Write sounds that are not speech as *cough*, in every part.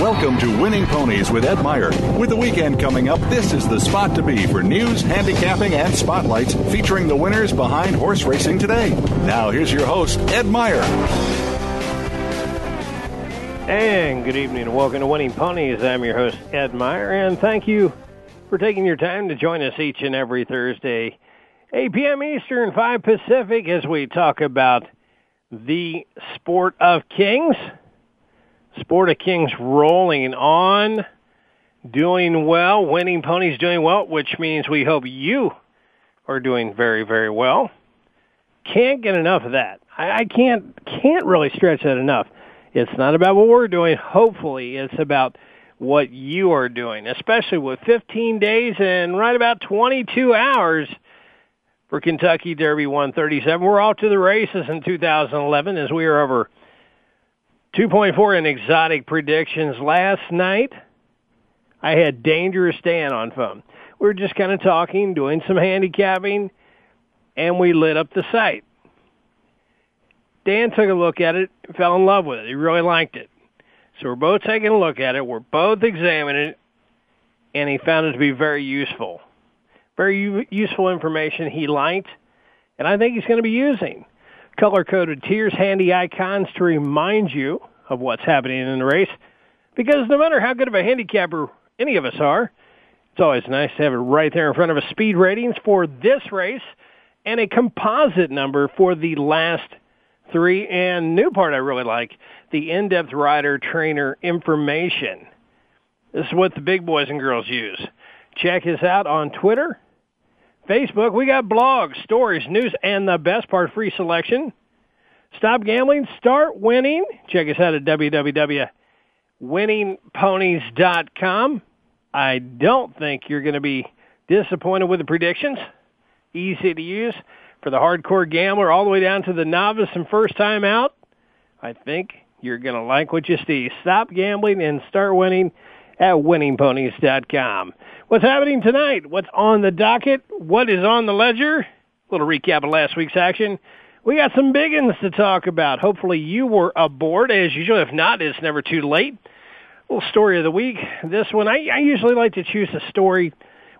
Welcome to Winning Ponies with Ed Meyer. With the weekend coming up, this is the spot to be for news, handicapping, and spotlights featuring the winners behind horse racing today. Now, here's your host, Ed Meyer. And good evening and welcome to Winning Ponies. I'm your host, Ed Meyer, and thank you for taking your time to join us each and every Thursday, 8 p.m. Eastern, 5 Pacific, as we talk about the sport of kings. Sport of Kings rolling on, doing well, winning ponies doing well, which means we hope you are doing very, very well. Can't get enough of that. I, I can't can't really stretch that enough. It's not about what we're doing. Hopefully, it's about what you are doing, especially with 15 days and right about 22 hours for Kentucky Derby 137. We're off to the races in 2011 as we are over 2.4 in exotic predictions last night. I had Dangerous Dan on phone. We were just kind of talking, doing some handicapping, and we lit up the site. Dan took a look at it, fell in love with it. He really liked it. So we're both taking a look at it. We're both examining it, and he found it to be very useful. Very u- useful information he liked, and I think he's going to be using color-coded tiers, handy icons to remind you of what's happening in the race. Because no matter how good of a handicapper any of us are, it's always nice to have it right there in front of us. Speed ratings for this race and a composite number for the last three. And new part I really like, the in-depth rider trainer information. This is what the big boys and girls use. Check us out on Twitter, Facebook. We got blogs, stories, news, and the best part, free selection. Stop gambling, start winning. Check us out at www.winningponies.com. I don't think you're going to be disappointed with the predictions. Easy to use for the hardcore gambler all the way down to the novice and first time out. I think you're going to like what you see. Stop gambling and start winning at winningponies.com. What's happening tonight? What's on the docket? What is on the ledger? A little recap of last week's action. We got some big ones to talk about. Hopefully you were aboard as usual. If not, it's never too late. Little story of the week. This one, I, I usually like to choose a story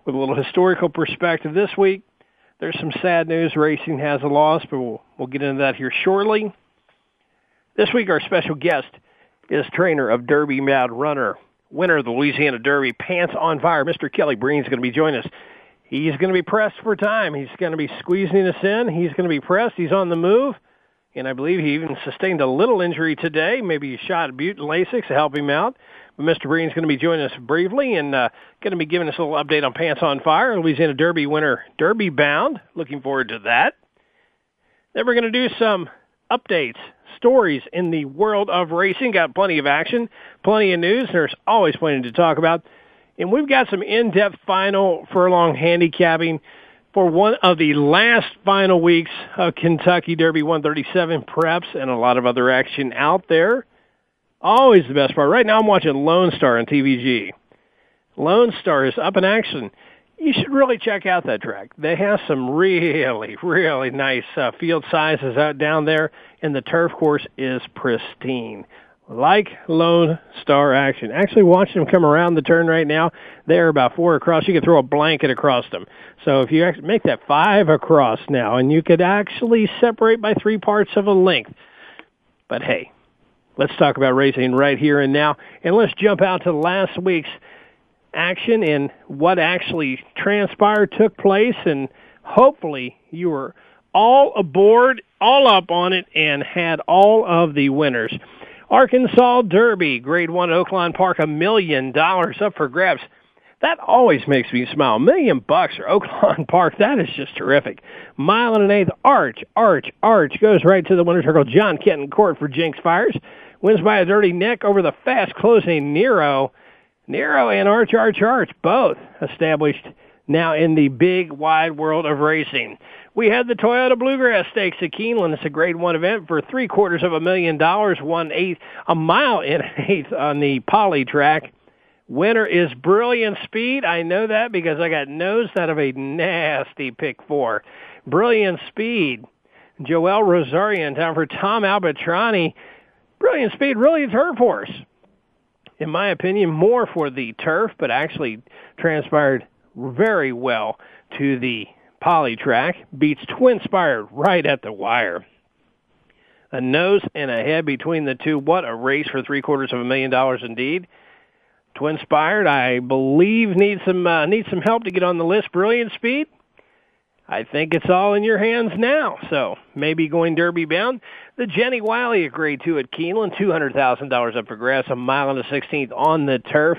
with a little historical perspective. This week, there's some sad news. Racing has a loss, but we'll, we'll get into that here shortly. This week, our special guest is trainer of Derby Mad Runner, winner of the Louisiana Derby, Pants on Fire. Mr. Kelly Breen is going to be joining us. He's going to be pressed for time. He's going to be squeezing us in. He's going to be pressed. He's on the move. And I believe he even sustained a little injury today. Maybe he shot at Bute and Lasix to help him out. But Mr. Breen's going to be joining us briefly and uh, going to be giving us a little update on Pants on Fire, Louisiana Derby winner, Derby bound. Looking forward to that. Then we're going to do some updates, stories in the world of racing. Got plenty of action, plenty of news. There's always plenty to talk about. And we've got some in-depth final furlong handicapping for one of the last final weeks of Kentucky Derby 137 preps and a lot of other action out there. Always the best part. Right now I'm watching Lone Star on TVG. Lone Star is up in action. You should really check out that track. They have some really, really nice uh, field sizes out down there, and the turf course is pristine like Lone Star action. Actually, watching them come around the turn right now, they're about four across. You could throw a blanket across them. So if you actually make that five across now, and you could actually separate by three parts of a length. But hey, Let's talk about racing right here and now. And let's jump out to last week's action and what actually transpired, took place, and hopefully you were all aboard, all up on it, and had all of the winners. Arkansas Derby, Grade 1 at Oaklawn Park, a million dollars up for grabs. That always makes me smile. A million bucks for Oaklawn *laughs* Park. That is just terrific. Mile and an eighth. Arch, Arch, Arch goes right to the winner's circle. John Kenton Court for Jinks Fires. Wins by a dirty neck over the fast closing Nehro. Nehro and Arch, Arch, Arch, both established now in the big wide world of racing. We had the Toyota Bluegrass Stakes at Keeneland. It's a grade one event for three quarters of a million dollars, one eighth, a mile and an eighth on the poly track. Winner is Brilliant Speed. I know that because I got nosed out of a nasty pick four. Brilliant Speed. Joel Rosario in for Tom Albertrani. Brilliant Speed, really a turf horse. In my opinion, more for the turf, but actually transpired very well to the poly track. Beats Twinspired right at the wire. A nose and a head between the two. What a race for three quarters of a million dollars indeed. Twin Twinspired, I believe, needs some uh, needs some help to get on the list. Brilliant speed. I think it's all in your hands now. So maybe going Derby bound. The Jenny Wiley agreed to at Keeneland, two hundred thousand dollars up for grass, a mile and a sixteenth on the turf.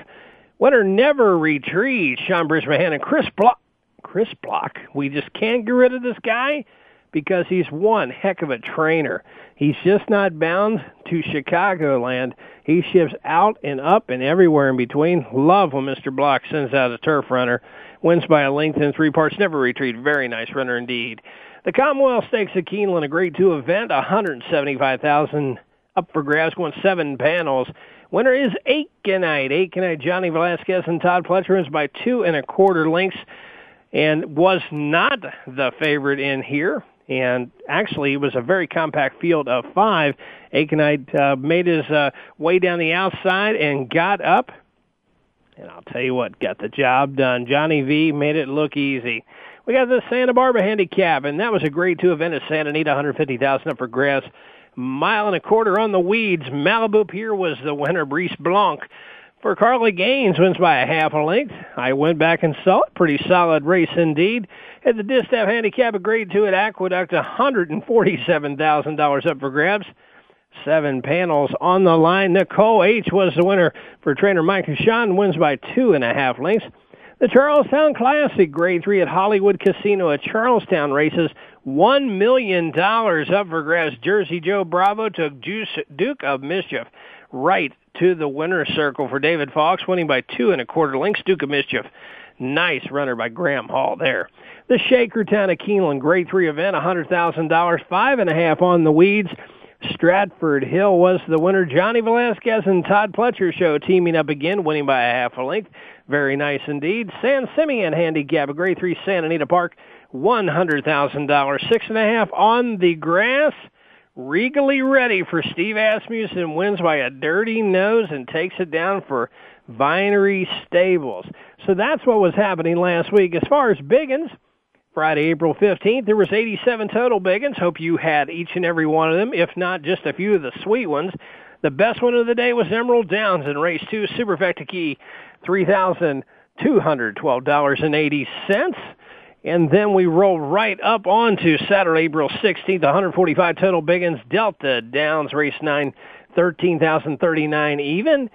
Winner never retreats. Sean Brisbane and Chris Block. Chris Block. We just can't get rid of this guy because he's one heck of a trainer. He's just not bound to Chicagoland. He shifts out and up and everywhere in between. Love when Mr. Block sends out a turf runner. Wins by a length in three parts. Never retreat. Very nice runner indeed. The Commonwealth Stakes at Keeneland, a grade two event, 175000 up for grabs, going seven panels. Winner is Aikenite. Aikenite, Johnny Velazquez and Todd Pletcher is by two and a quarter lengths and was not the favorite in here and actually it was a very compact field of five. Aikenite uh, made his uh, way down the outside and got up. And I'll tell you what, got the job done. Johnny V made it look easy. We got the Santa Barbara handicap, and that was a grade two event at Santa Anita, 150,000 up for grass. Mile and a quarter on the weeds. Malibu Pier was the winner. Brice Blanc for Carly Gaines wins by a half a length. I went back and saw it. Pretty solid race indeed. At the Distaff Handicap, a grade two at Aqueduct, $147,000 up for grabs. Seven panels on the line. Nicole H was the winner for trainer Mike Sean, wins by two and a half lengths. The Charlestown Classic, grade three at Hollywood Casino at Charlestown races $1 million up for grabs. Jersey Joe Bravo took Duke of Mischief right to the winner's circle for David Fawkes, winning by two and a quarter lengths. Duke of Mischief. Nice runner by Graham Hall there. The Shakertown of Keeneland Grade 3 event, $100,000, five and a half on the weeds. Stratford Hill was the winner. Johnny Velazquez and Todd Pletcher show teaming up again, winning by a half a length. Very nice indeed. San Simeon handicap, a grade three Santa Anita Park, $100,000. Six and a half on the grass. Regally ready for Steve Asmussen wins by a dirty nose and takes it down for Vinery Stables. So that's what was happening last week. As far as Biggins, Friday, April 15th. There was 87 total biggins. Hope you had each and every one of them, if not just a few of the sweet ones. The best one of the day was Emerald Downs in race two, Superfecta Key, $3,212.80. And then we roll right up onto Saturday, April 16th, 145 total biggins, Delta Downs, race nine, 13,039 even.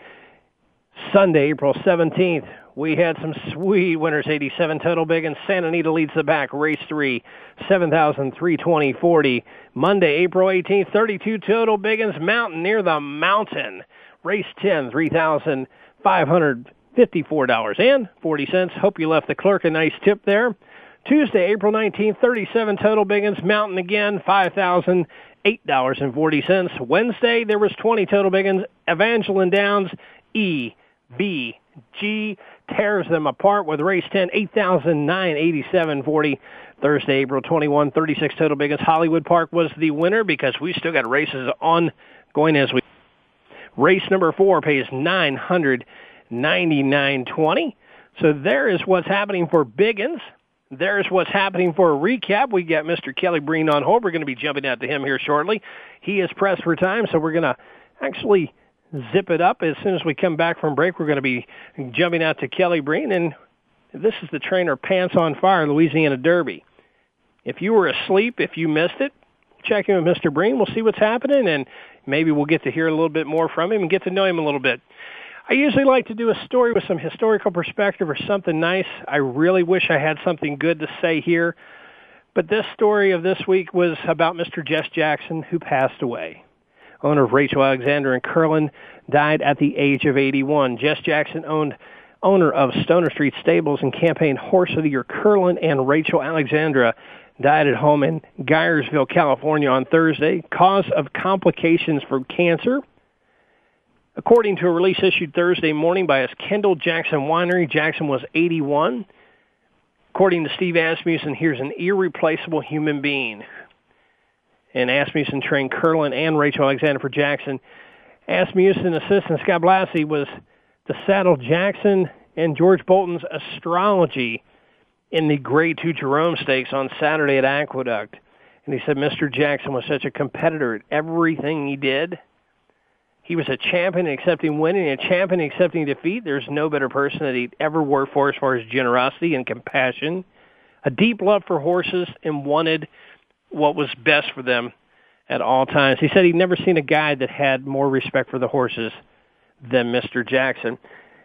Sunday, April 17th, we had some sweet winners, 87 total big, and Santa Anita leads the back. Race three, 7,320 40. Monday, April 18th, 32 total biggins, Mountaineer the mountain. Race 10, $3,554 and 40 cents. Hope you left the clerk a nice tip there. Tuesday, April 19th, 37 total biggins, Mountain again, 5000 $8.40. Wednesday, there was 20 total biggins, Evangeline Downs, E, B, G, tears them apart with race 10, 8,987.40. Thursday, April 21, 36 total biggest. Hollywood Park was the winner because we still got races on going as we. Race number four pays 999.20. So there is what's happening for Biggins. There's what's happening for a recap. We got Mr. Kelly Breen on hold. We're going to be jumping out to him here shortly. He is pressed for time, so we're going to actually zip it up. As soon as we come back from break, we're going to be jumping out to Kelly Breen, and this is the trainer Pants on Fire Louisiana Derby. If you were asleep, if you missed it, check in with Mr. Breen. We'll see what's happening, and maybe we'll get to hear a little bit more from him and get to know him a little bit. I usually like to do a story with some historical perspective or something nice. I really wish I had something good to say here. But this story of this week was about Mr. Jess Jackson, who passed away. Owner of Rachel Alexandra and Curlin died at the age of 81. Jess Jackson owned owner of Stonestreet Stables and campaign horse of the year Curlin and Rachel Alexandra died at home in Geyserville, California on Thursday. Cause of complications from cancer. According to a release issued Thursday morning by his Kendall Jackson Winery, Jackson was 81. According to Steve Asmussen, here's an irreplaceable human being. And Asmussen trained Curlin and Rachel Alexandra for Jackson. Asmussen assistant Scott Blasi was to saddle Jackson and George Bolton's astrology in the Grade 2 Jerome Stakes on Saturday at Aqueduct. And he said Mr. Jackson was such a competitor at everything he did he was a champion accepting winning, a champion accepting defeat. There's no better person that he'd ever worked for as far as generosity and compassion, a deep love for horses, and wanted what was best for them at all times. He said he'd never seen a guy that had more respect for the horses than Mr. Jackson.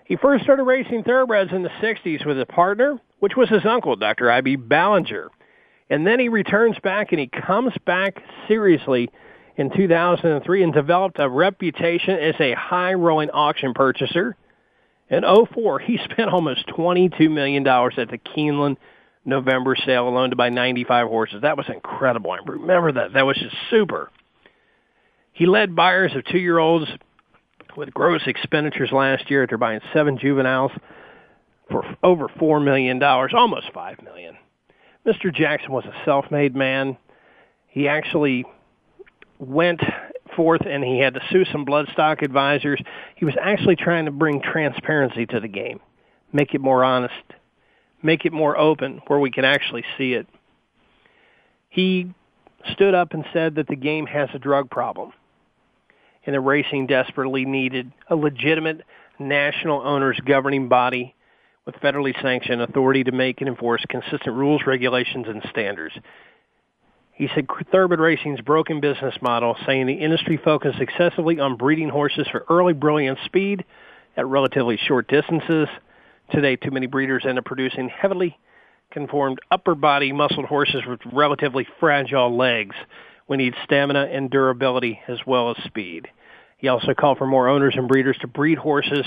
He first started racing thoroughbreds in the 60s with a partner, which was his uncle, Dr. I.B. Ballinger. And then he returns back and he comes back seriously in 2003 and developed a reputation as a high-rolling auction purchaser. In 04, he *laughs* spent almost $22 million at the Keeneland November sale alone to buy 95 horses. That was incredible. I remember that. That was just super. He led buyers of two-year-olds with gross expenditures last year after buying seven juveniles for over $4 million, almost 5 million. Mr. Jackson was a self-made man. He actually went forth and he had to sue some bloodstock advisors. He was actually trying to bring transparency to the game, make it more honest, make it more open where we can actually see it. He stood up and said that the game has a drug problem and the racing desperately needed a legitimate national owners governing body with federally sanctioned authority to make and enforce consistent rules, regulations, and standards. He said Thoroughbred Racing's broken business model, saying the industry focused excessively on breeding horses for early brilliant speed at relatively short distances. Today, too many breeders end up producing heavily conformed upper body muscled horses with relatively fragile legs. We need stamina and durability as well as speed. He also called for more owners and breeders to breed horses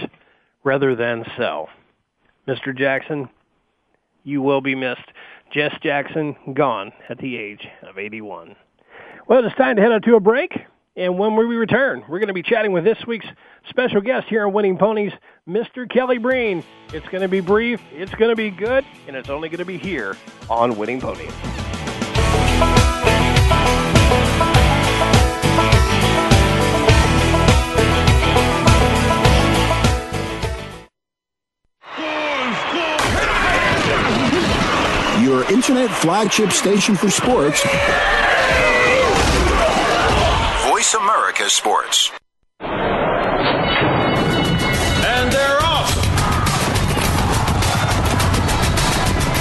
rather than sell. Mr. Jackson, you will be missed. Jess Jackson gone at the age of 81. Well, it's time to head out to a break. And when we return, we're going to be chatting with this week's special guest here on Winning Ponies, Mr. Kelly Breen. It's going to be brief, it's going to be good, and it's only going to be here on Winning Ponies. your internet flagship station for sports. Voice America Sports. And they're off.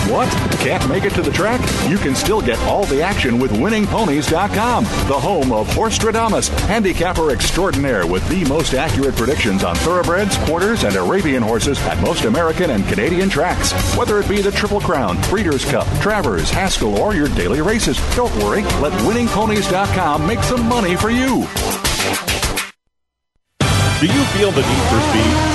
What? Can't make it to the track? You can still get all the action with winningponies.com, the home of Horstradamus, handicapper extraordinaire with the most accurate predictions on thoroughbreds, quarters, and Arabian horses at most American and Canadian tracks. Whether it be the Triple Crown, Breeders' Cup, Travers, Haskell, or your daily races, don't worry. Let winningponies.com make some money for you. Do you feel the need for speed?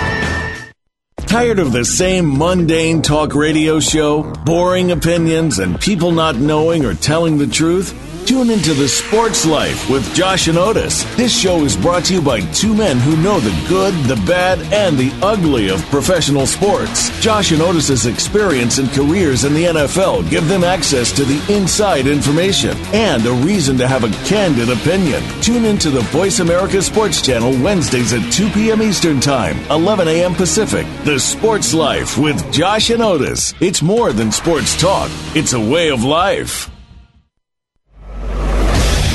Tired of the same mundane talk radio show, boring opinions, and people not knowing or telling the truth? Tune into The Sports Life with Josh and Otis. This show is brought to you by two men who know the good, the bad, and the ugly of professional sports. Josh and Otis's experience and careers in the NFL give them access to the inside information and a reason to have a candid opinion. Tune into the Voice America Sports Channel Wednesdays at 2 p.m. Eastern Time, 11 a.m. Pacific. The Sports Life with Josh and Otis. It's more than sports talk, it's a way of life.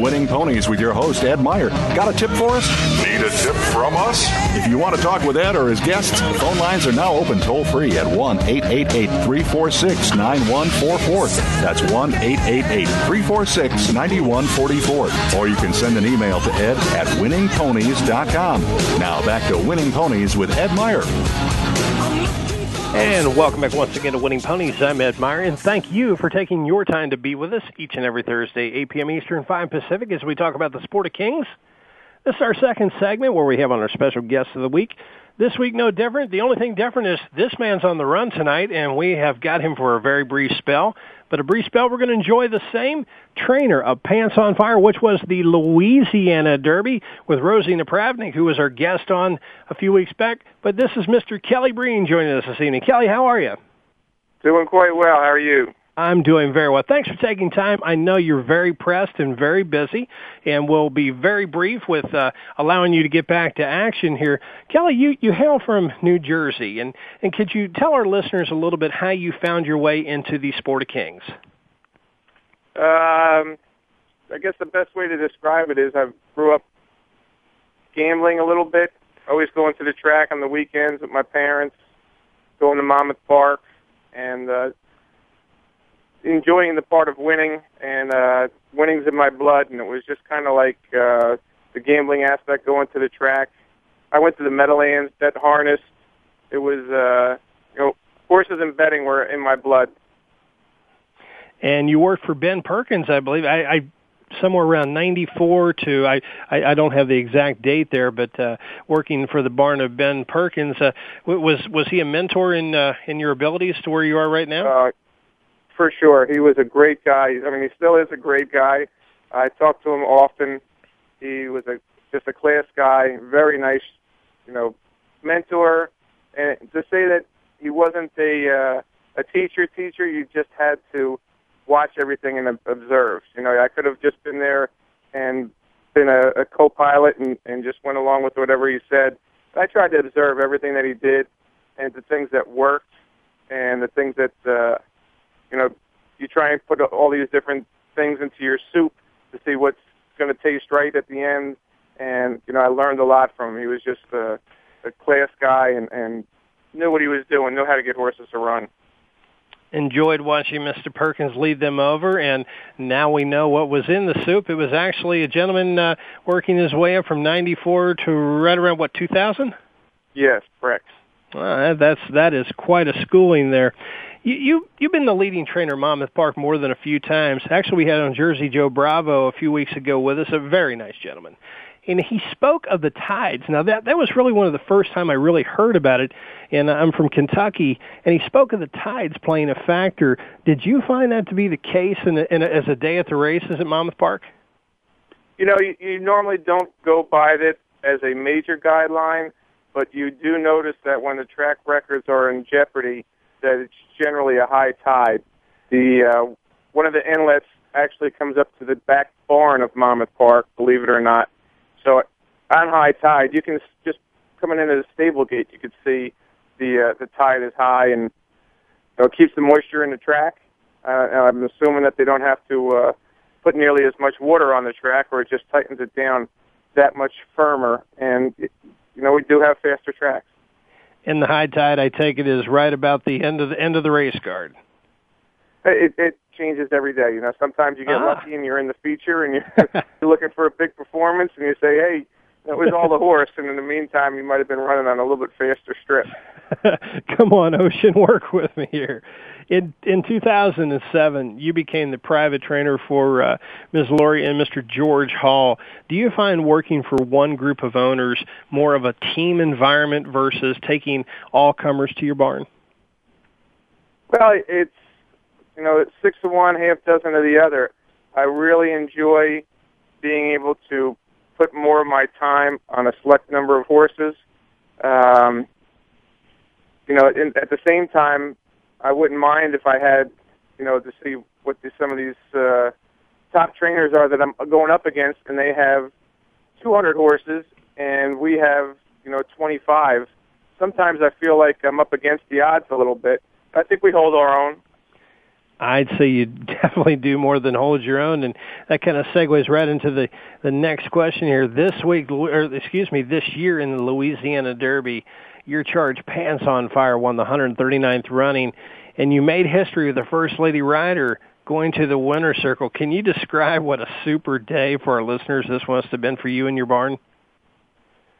Winning Ponies with your host, Ed Meyer. Got a tip for us? Need a tip from us? If you want to talk with Ed or his guests, phone lines are now open toll free at 1 888 346 9144. That's 1 888 346 9144. Or you can send an email to ed at winningponies.com. Now back to Winning Ponies with Ed Meyer. And welcome back once again to Winning Ponies. I'm Ed Meyer, and thank you for taking your time to be with us each and every Thursday, 8 p.m. Eastern, 5 Pacific, as we talk about the sport of kings. This is our second segment where we have on our special guest of the week. This week, no different. The only thing different is this man's on the run tonight, and we have got him for a very brief spell. But a brief spell, we're going to enjoy the same trainer of Pants on Fire, which was the Louisiana Derby with Rosie Napravnik, who was our guest on a few weeks back. But this is Mr. Kelly Breen joining us this evening. Kelly, how are you? Doing quite well. How are you? I'm doing very well. Thanks for taking time. I know you're very pressed and very busy, and we'll be very brief with uh, allowing you to get back to action here. Kelly, you, you hail from New Jersey, and, and could you tell our listeners a little bit how you found your way into the Sport of Kings? Um, I guess the best way to describe it is I grew up gambling a little bit, always going to the track on the weekends with my parents, going to Monmouth Park, and uh, enjoying the part of winning, and uh, winning's in my blood, and it was just kind of like uh, the gambling aspect going to the track. I went to the Meadowlands, bet harness. It was, uh, you know, horses and betting were in my blood. And you worked for Ben Perkins, I believe. I, I somewhere around 94 to I, I I don't have the exact date there but uh working for the barn of Ben Perkins uh was was he a mentor in uh in your abilities to where you are right now Uh, for sure. He was a great guy. I mean, he still is a great guy. I talk to him often. He was a just a class guy, very nice, you know, mentor. And to say that he wasn't a uh, a teacher, teacher, you just had to watch everything and observe. You know, I could have just been there and been a, a co-pilot and, and just went along with whatever he said. I tried to observe everything that he did and the things that worked and the things that uh, you know, you try and put all these different things into your soup to see what's going to taste right at the end. And you know, I learned a lot from him. He was just a, a class guy and, and knew what he was doing, knew how to get horses to run. enjoyed watching Mr. Perkins lead them over, and now we know what was in the soup. It was actually a gentleman uh, working his way up from 94 to right around, what, 2000? Yes, correct. Well, that's that is quite a schooling there. You, you you've been the leading trainer Monmouth Park more than a few times. Actually, we had on Jersey Joe Bravo a few weeks ago with us, a very nice gentleman, and he spoke of the tides. Now that that was really one of the first time I really heard about it, and I'm from Kentucky, and he spoke of the tides playing a factor. Did you find that to be the case in, a, in as a day at the races at Monmouth Park? You know, you, you normally don't go by it as a major guideline, but you do notice that when the track records are in jeopardy, that it's generally a high tide. The uh, one of the inlets actually comes up to the back barn of Monmouth Park, believe it or not. So on high tide, you can just coming into the stable gate, you can see the uh, the tide is high and you know, it keeps the moisture in the track. Uh, I'm assuming that they don't have to uh, put nearly as much water on the track, or it just tightens it down that much firmer. And it, you know, we do have faster tracks. And the high tide, I take it, is right about the end of the end of the race guard. It, it changes every day. You know, sometimes you get Ah. lucky and you're in the feature and you're, *laughs* you're looking for a big performance, and you say, "Hey, that was all the horse," and in the meantime, you might have been running on a little bit faster strip. *laughs* Come on, Ocean, work with me here. In in 2007, you became the private trainer for uh, Ms. Lori and Mr. George Hall. Do you find working for one group of owners more of a team environment versus taking all comers to your barn? Well, it's you know it's six of one, half dozen of the other. I really enjoy being able to put more of my time on a select number of horses. Um, you know, in, at the same time, I wouldn't mind if I had, you know, to see what the, some of these uh, top trainers are that I'm going up against, and they have 200 horses, and we have, you know, 25. Sometimes I feel like I'm up against the odds a little bit. I think we hold our own. I'd say you *laughs* definitely do more than hold your own, and that kind of segues right into the the next question here. This week, or excuse me, this year in the Louisiana Derby, your charge Pants on Fire won the 139th running, and you made history with the first lady rider going to the winner's circle. Can you describe what a super day for our listeners this must have been for you and your barn?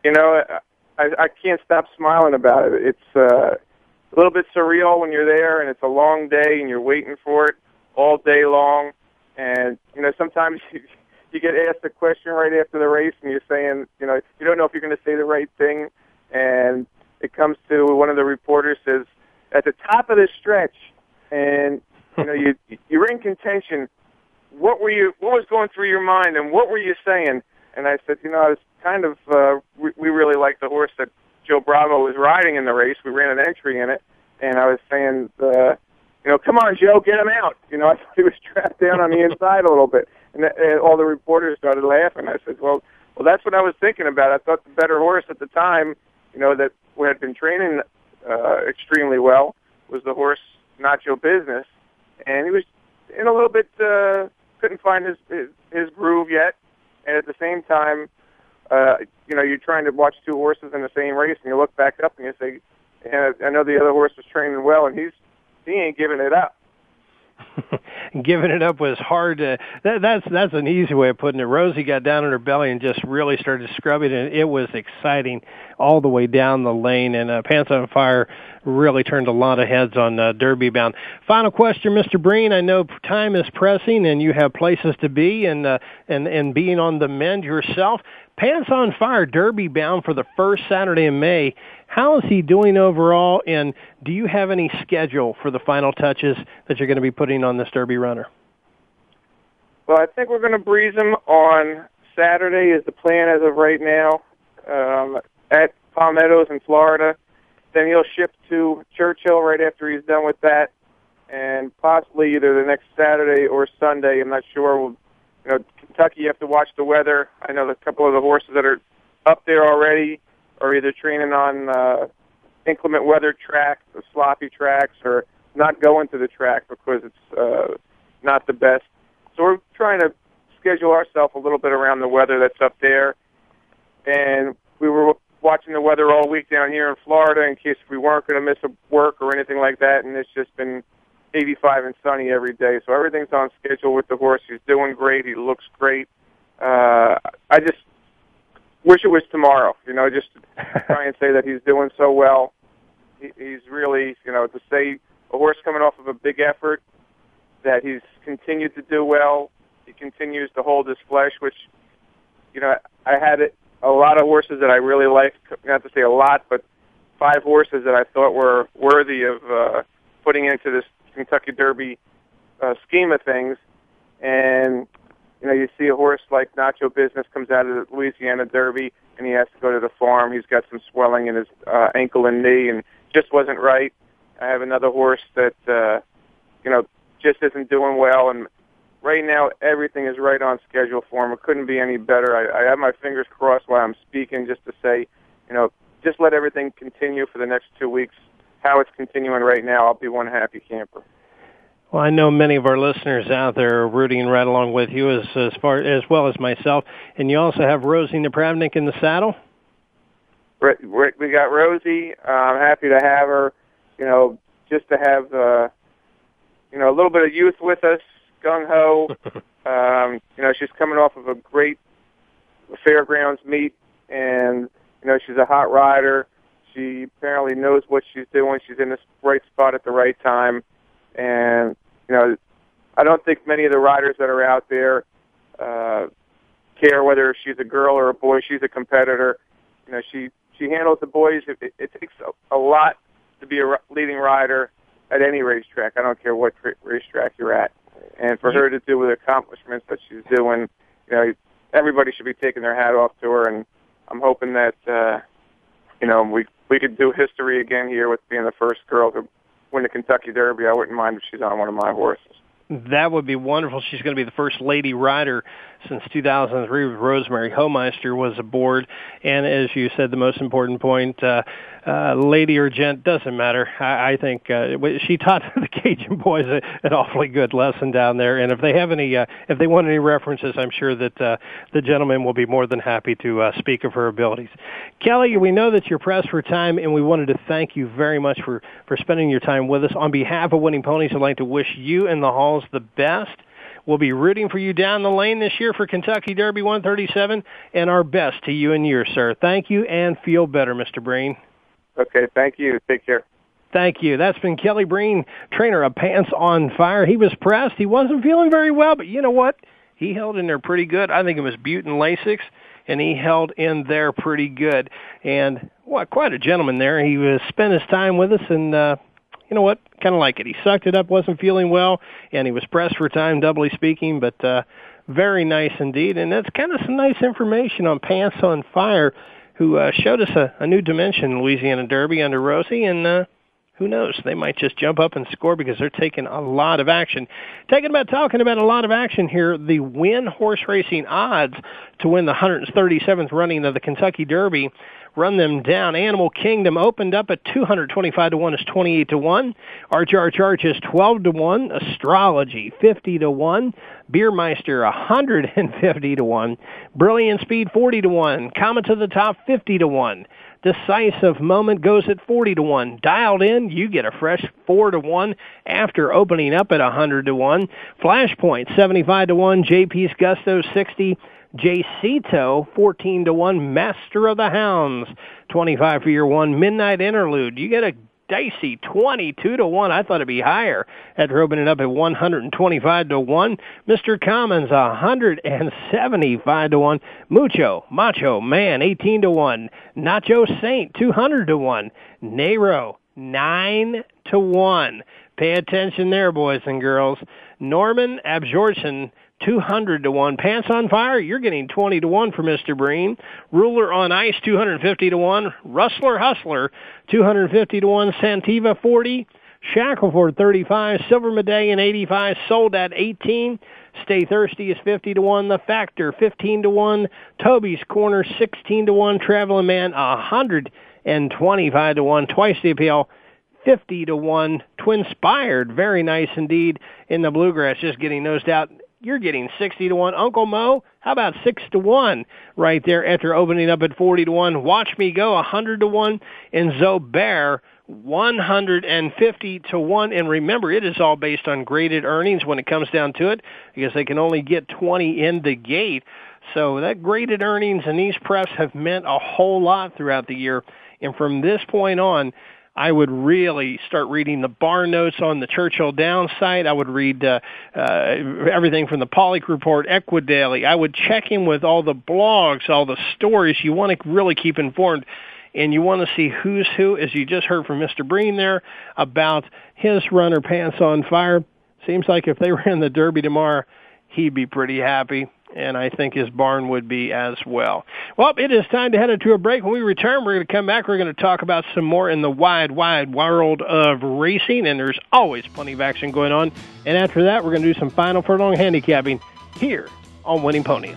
You know, I, I can't stop smiling about it. It's uh, a little bit surreal when you're there, and it's a long day, and you're waiting for it all day long. And you know, sometimes *laughs* you, you get asked a question right after the race, and you're saying, you know, you don't know if you're going to say the right thing, and it comes to one of the reporters says at the top of the stretch, and you know, you *laughs* you're in contention. What were you? What was going through your mind, and what were you saying? And I said, you know, I was kind of. Uh, we, we really liked the horse that Joe Bravo was riding in the race. We ran an entry in it, and I was saying, uh, you know, come on, Joe, get him out. You know, *laughs* I thought he was trapped down on the *laughs* inside a little bit, and, th- and all the reporters started laughing. I said, well, well, that's what I was thinking about. I thought the better horse at the time, you know, that we had been training uh, extremely well was the horse Nacho Business, and he was in a little bit uh, couldn't find his, his his groove yet, and at the same time, uh, you know, you're trying to watch two horses in the same race, and you look back up and you say, and I know the other horse was training well, and he's he ain't giving it up. *laughs* giving it up was hard to that, that's that's an easy way of putting it. Rosie got down on her belly and just really started scrubbing and it was exciting all the way down the lane and uh, pants on fire really turned a lot of heads on uh, derby bound. Final question mr breen. I know time is pressing and you have places to be and uh, and and being on the mend yourself Pants on Fire Derby bound for the first Saturday in May. How is he doing overall, and do you have any schedule for the final touches that you're going to be putting on this Derby runner? Well, I think we're going to breeze him on Saturday is the plan as of right now um, at Palm Meadows in Florida. Then he'll ship to Churchill right after he's done with that, and possibly either the next Saturday or Sunday. I'm not sure. We'll you know, Kentucky, you have to watch the weather. I know a couple of the horses that are up there already are either training on uh, inclement weather tracks, or sloppy tracks, or not going to the track because it's uh, not the best. So we're trying to schedule ourselves a little bit around the weather that's up there. And we were watching the weather all week down here in Florida in case we weren't going to miss a work or anything like that. And it's just been 85 and sunny every day. So everything's on schedule with the horse. He's doing great. He looks great. Uh, I just wish it was tomorrow. You know, just *laughs* try and say that he's doing so well. He, he's really, you know, to say a horse coming off of a big effort that he's continued to do well. He continues to hold his flesh, which, you know, I had it, a lot of horses that I really liked. Not to say a lot, but five horses that I thought were worthy of uh, putting into this Kentucky Derby uh, scheme of things, and you know you see a horse like Nacho Business comes out of the Louisiana Derby, and he has to go to the farm. He's got some swelling in his uh, ankle and knee, and just wasn't right. I have another horse that uh, you know just isn't doing well, and right now everything is right on schedule for him. It couldn't be any better. I, I have my fingers crossed while I'm speaking, just to say, you know, just let everything continue for the next two weeks how it's continuing right now, I'll be one happy camper. Well, I know many of our listeners out there are rooting right along with you as as far as well as myself, and you also have Rosie Napravnik in the saddle. We got Rosie. Uh, I'm happy to have her. You know, just to have uh, you know a little bit of youth with us, gung ho. *laughs* um, you know, she's coming off of a great fairgrounds meet, and you know she's a hot rider She apparently knows what she's doing. She's in the right spot at the right time, and you know, I don't think many of the riders that are out there uh, care whether she's a girl or a boy. She's a competitor. You know, she she handles the boys. It, it, takes a, a lot to be a leading rider at any racetrack. I don't care what racetrack you're at. And for her to do the accomplishments that she's doing, you know, everybody should be taking their hat off to her. And I'm hoping that, uh, you know, we we could do history again here with being the first girl to win the Kentucky Derby. I wouldn't mind if she's on one of my horses. That would be wonderful. She's going to be the first lady rider since 2003 with Rosemary Homeister was aboard. And as you said, the most important point, uh, uh, lady or gent, doesn't matter. I, I think uh, she taught *laughs* the Cajun boys a, an awfully good lesson down there. And if they have any, uh, if they want any references, I'm sure that uh, the gentleman will be more than happy to uh, speak of her abilities. Kelly, we know that you're pressed for time, and we wanted to thank you very much for for spending your time with us. On behalf of Winning Ponies, I'd like to wish you and the Halls the best. We'll be rooting for you down the lane this year for Kentucky Derby 137, and our best to you and yours, sir. Thank you, and feel better, Mr. Breen. Okay, thank you. Take care. Thank you. That's been Kelly Breen, trainer of Pants on Fire. He was pressed. He wasn't feeling very well, but you know what? He held in there pretty good. I think it was Bute and Lasix, and he held in there pretty good. And what, quite a gentleman there. He was spent his time with us, and uh, you know what? Kind of like it. He sucked it up, wasn't feeling well, and he was pressed for time, doubly speaking, but uh, very nice indeed. And that's kind of some nice information on Pants on Fire, who uh, showed us a, a new dimension in Louisiana Derby under Rosie, and uh, who knows? They might just jump up and score because they're taking a lot of action. Taking about talking about a lot of action here. The Win Horse Racing odds to win the 137th running of the Kentucky Derby run them down. Animal Kingdom opened up at 225 to 1 is 28 to 1. Arch Arch Arch is 12 to 1. Astrology 50 to 1. Beermeister 150 to 1. Brilliant Speed 40 to 1. Comet to the Top 50 to 1. Decisive Moment goes at 40 to 1. Dialed in, you get a fresh 4 to 1 after opening up at 100 to 1. Flashpoint 75 to 1. JP's Gusto 60 Jaycito, 14 to 1. Master of the Hounds, 25 for your one. Midnight Interlude. You get a dicey 22 to 1. I thought it'd be higher after opening up at 125 to 1. Mr. Commons 175 to 1. Mucho Macho Man 18 to 1. Nacho Saint 200 to 1. Nehro 9 to 1. Pay attention there boys and girls. Norman Asbjornson 200 to 1. Pants on Fire, you're getting 20 to 1 for Mr. Breen. Ruler on Ice, 250 to 1. Rustler Hustler, 250 to 1. Santiva, 40. Shackleford, 35. Silver Medallion, 85. Soldat 18. Stay Thirsty is 50 to 1. The Factor, 15 to 1. Toby's Corner, 16 to 1. Traveling Man, 125 to 1. Twice the appeal. 50 to 1. Twinspired, very nice indeed in the Bluegrass, just getting nosed out you're getting 60 to 1. Uncle Mo, how about 6 to 1 right there after opening up at 40 to 1. Watch Me Go, 100 to 1. And Zobear, 150 to 1. And remember, it is all based on graded earnings when it comes down to it because they can only get 20 in the gate. So that graded earnings and these prefs have meant a whole lot throughout the year. And from this point on, I would really start reading the barn notes on the Churchill Downs site. I would read uh, uh, everything from the Paulick Report, Equidaily. I would check in with all the blogs, all the stories. You want to really keep informed and you want to see who's who, as you just heard from Mr. Breen there about his runner pants on fire. Seems like if they ran the Derby tomorrow, he'd be pretty happy and I think his barn would be as well. Well, it is time to head into a break. When we return, we're going to come back. We're going to talk about some more in the wide, wide world of racing, and there's always plenty of action going on. And after that, we're going to do some final furlong handicapping here on Winning Ponies.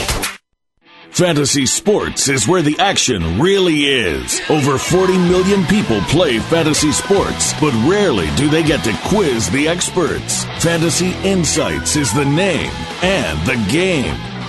Fantasy sports is where the action really is. Over 40 million people play fantasy sports, but rarely do they get to quiz the experts. Fantasy Insights is the name and the game.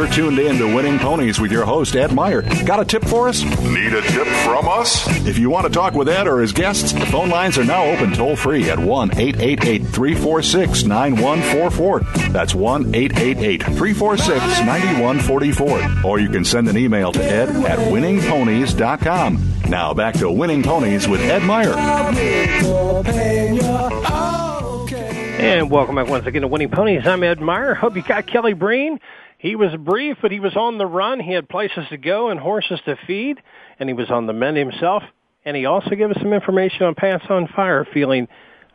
You're tuned in to Winning Ponies with your host, Ed Meyer. Got a tip for us? Need a tip from us? If you want to talk with Ed or his guests, the phone lines are now open toll free at 1 888 346 9144. That's 1 888 346 9144. Or you can send an email to ed at winningponies.com. Now back to Winning Ponies with Ed Meyer. And welcome back once again to Winning Ponies. I'm Ed Meyer. Hope you got Kelly Breen. He was brief, but he was on the run. He had places to go and horses to feed, and he was on the mend himself. And he also gave us some information on Pants on Fire, feeling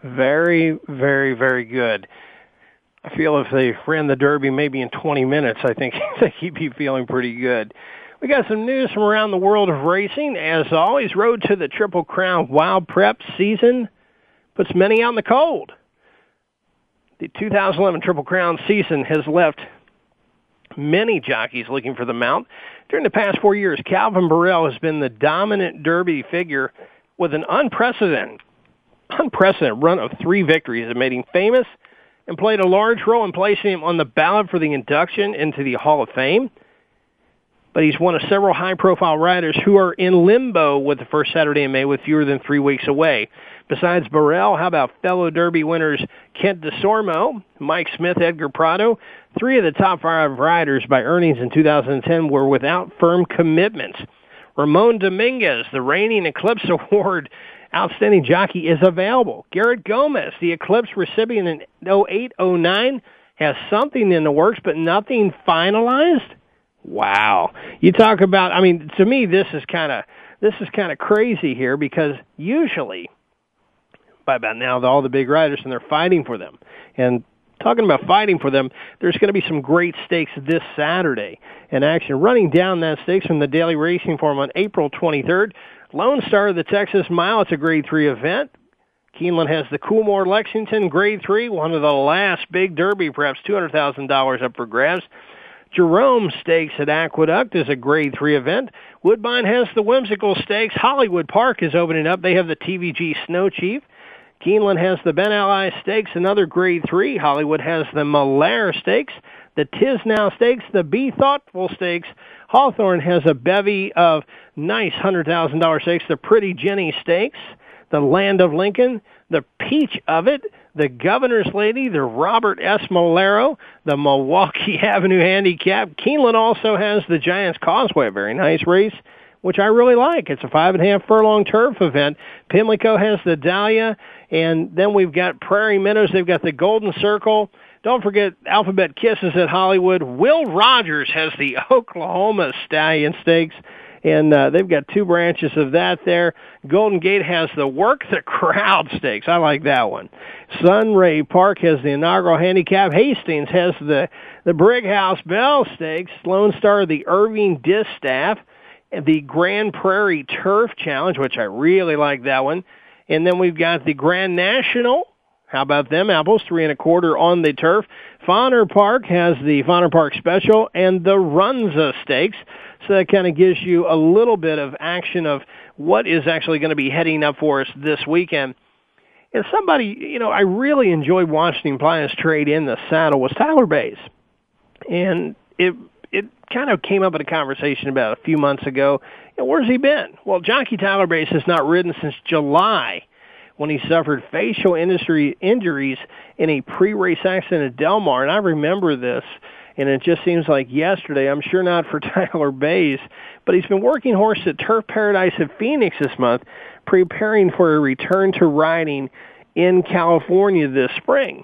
very, very, very good. I feel if they ran the Derby maybe in 20 minutes, I think, *laughs* he'd be feeling pretty good. We got some news from around the world of racing. As always, road to the Triple Crown Wild Prep season puts many out in the cold. The 2011 Triple Crown season has left many jockeys looking for the mount. During the past four years, Calvin Borel has been the dominant Derby figure with an unprecedented, unprecedented run of three victories that made him famous and played a large role in placing him on the ballot for the induction into the Hall of Fame. But he's one of several high-profile riders who are in limbo with the first Saturday in May with fewer than three weeks away. Besides Borel, how about fellow Derby winners Kent Desormeaux, Mike Smith, Edgar Prado? Three of the top five riders by earnings in 2010 were without firm commitments. Ramon Dominguez, the reigning Eclipse *laughs* Award outstanding jockey, is available. Garrett Gomez, the Eclipse recipient in 0809, has something in the works, but nothing finalized. Wow. You talk about, I mean, to me, this is kind of, this is kind of crazy here because usually by about now all the big riders and they're fighting for them. And talking about fighting for them, there's going to be some great stakes this Saturday in action. Running down that stakes from the Daily Racing Form on April 23rd, Lone Star of the Texas Mile. It's a Grade 3 event. Keeneland has the Coolmore Lexington Grade 3, one of the last big Derby preps, $200,000 up for grabs. Jerome Stakes at Aqueduct is a Grade 3 event. Woodbine has the Whimsical Stakes. Hollywood Park is opening up. They have the TVG Snow Chief. Keeneland has the Ben Ali Stakes, another Grade 3. Hollywood has the Melair Stakes, the Tiznow Stakes, the Be Thoughtful Stakes. Hawthorne has a bevy of nice $100,000 stakes, the Pretty Jenny Stakes, the Land of Lincoln, the Peach of It, the Governor's Lady, the Robert S. Molaro, the Milwaukee *laughs* Avenue Handicap. Keeneland also has the Giants Causeway, a very nice race, which I really like. It's a five and a half furlong turf event. Pimlico has the Dahlia, and then we've got Prairie Meadows. They've got the Golden Circle. Don't forget Alphabet Kisses at Hollywood. Will Rogers has the *laughs* Oklahoma Stallion Stakes. and uh, they've got two branches of that there. Golden Gate has the Work the *laughs* Crowd Stakes. I like that one. Sunray Park has the inaugural handicap. Hastings has the the Brighouse Belle Stakes. Lone Star the Irving Distaff. The Grand Prairie Turf Challenge, which I really like that one. And then we've got the Grand National. How about them apples? Three and a quarter on the turf. Fonner Park has the Fonner Park Special and the Runza Stakes. So that kind of gives you a little bit of action of what is actually going to be heading up for us this weekend. And somebody, you know, I really enjoyed watching Pliance trade in the saddle was Tyler Baze. And it it kind of came up in a conversation about a few months ago. You know, where's he been? Well, Jockey Tyler Baze has not ridden since July when he suffered facial industry injuries in a pre-race accident at Del Mar. And I remember this, and it just seems like yesterday. I'm sure not for *laughs* Tyler Baze, but he's been working horse at Turf Paradise at Phoenix this month, preparing for a return to riding in California this spring.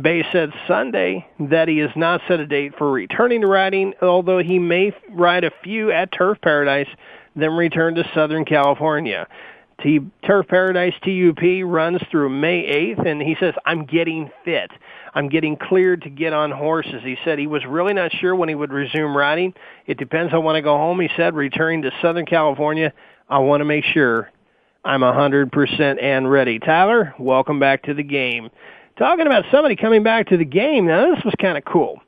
Baze said Sunday that he has not set a date for returning to riding, although he may ride a few at Turf Paradise, then return to Southern California. T- Turf Paradise TUP runs through May 8th, and he says, I'm getting fit. I'm getting cleared to get on horses. He said he was really not sure when he would resume riding. It depends on when I go home. He said, returning to Southern California, I want to make sure I'm 100% and ready. Tyler, welcome back to the game. Talking about somebody coming back to the game, now this was kind of cool.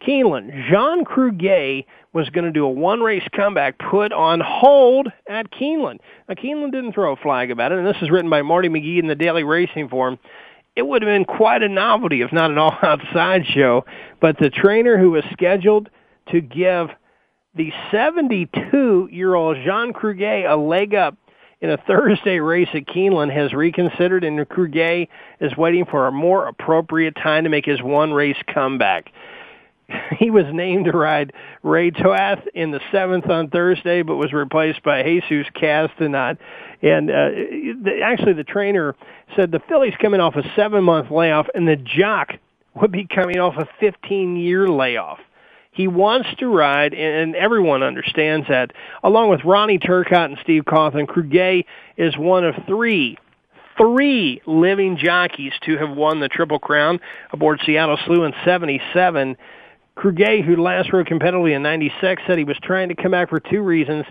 Keeneland, Jean Cruguet was going to do a one race comeback put on hold at Keeneland. Now, Keeneland didn't throw a flag about it, and this is written by Marty McGee in the Daily Racing Form. It would have been quite a novelty, if not an all out sideshow. But the trainer who was scheduled to give the 72 year old Jean Cruguet a leg up in a Thursday race at Keeneland has reconsidered, and Cruguet is waiting for a more appropriate time to make his one race comeback. *laughs* he was named to ride Ray Toath in the seventh on Thursday, but was replaced by Jesus Castanon. And uh, the, actually, the trainer said the filly's coming off a seven-month layoff, and the jock would be coming off a 15-year layoff. He wants to ride, and everyone understands that. Along with Ronnie Turcotte and Steve Cauthen, Cruguet is one of three three living jockeys to have won the Triple Crown aboard Seattle Slew in 77 Cruguet, who last rode competitively in 96, said he was trying to come back for two reasons.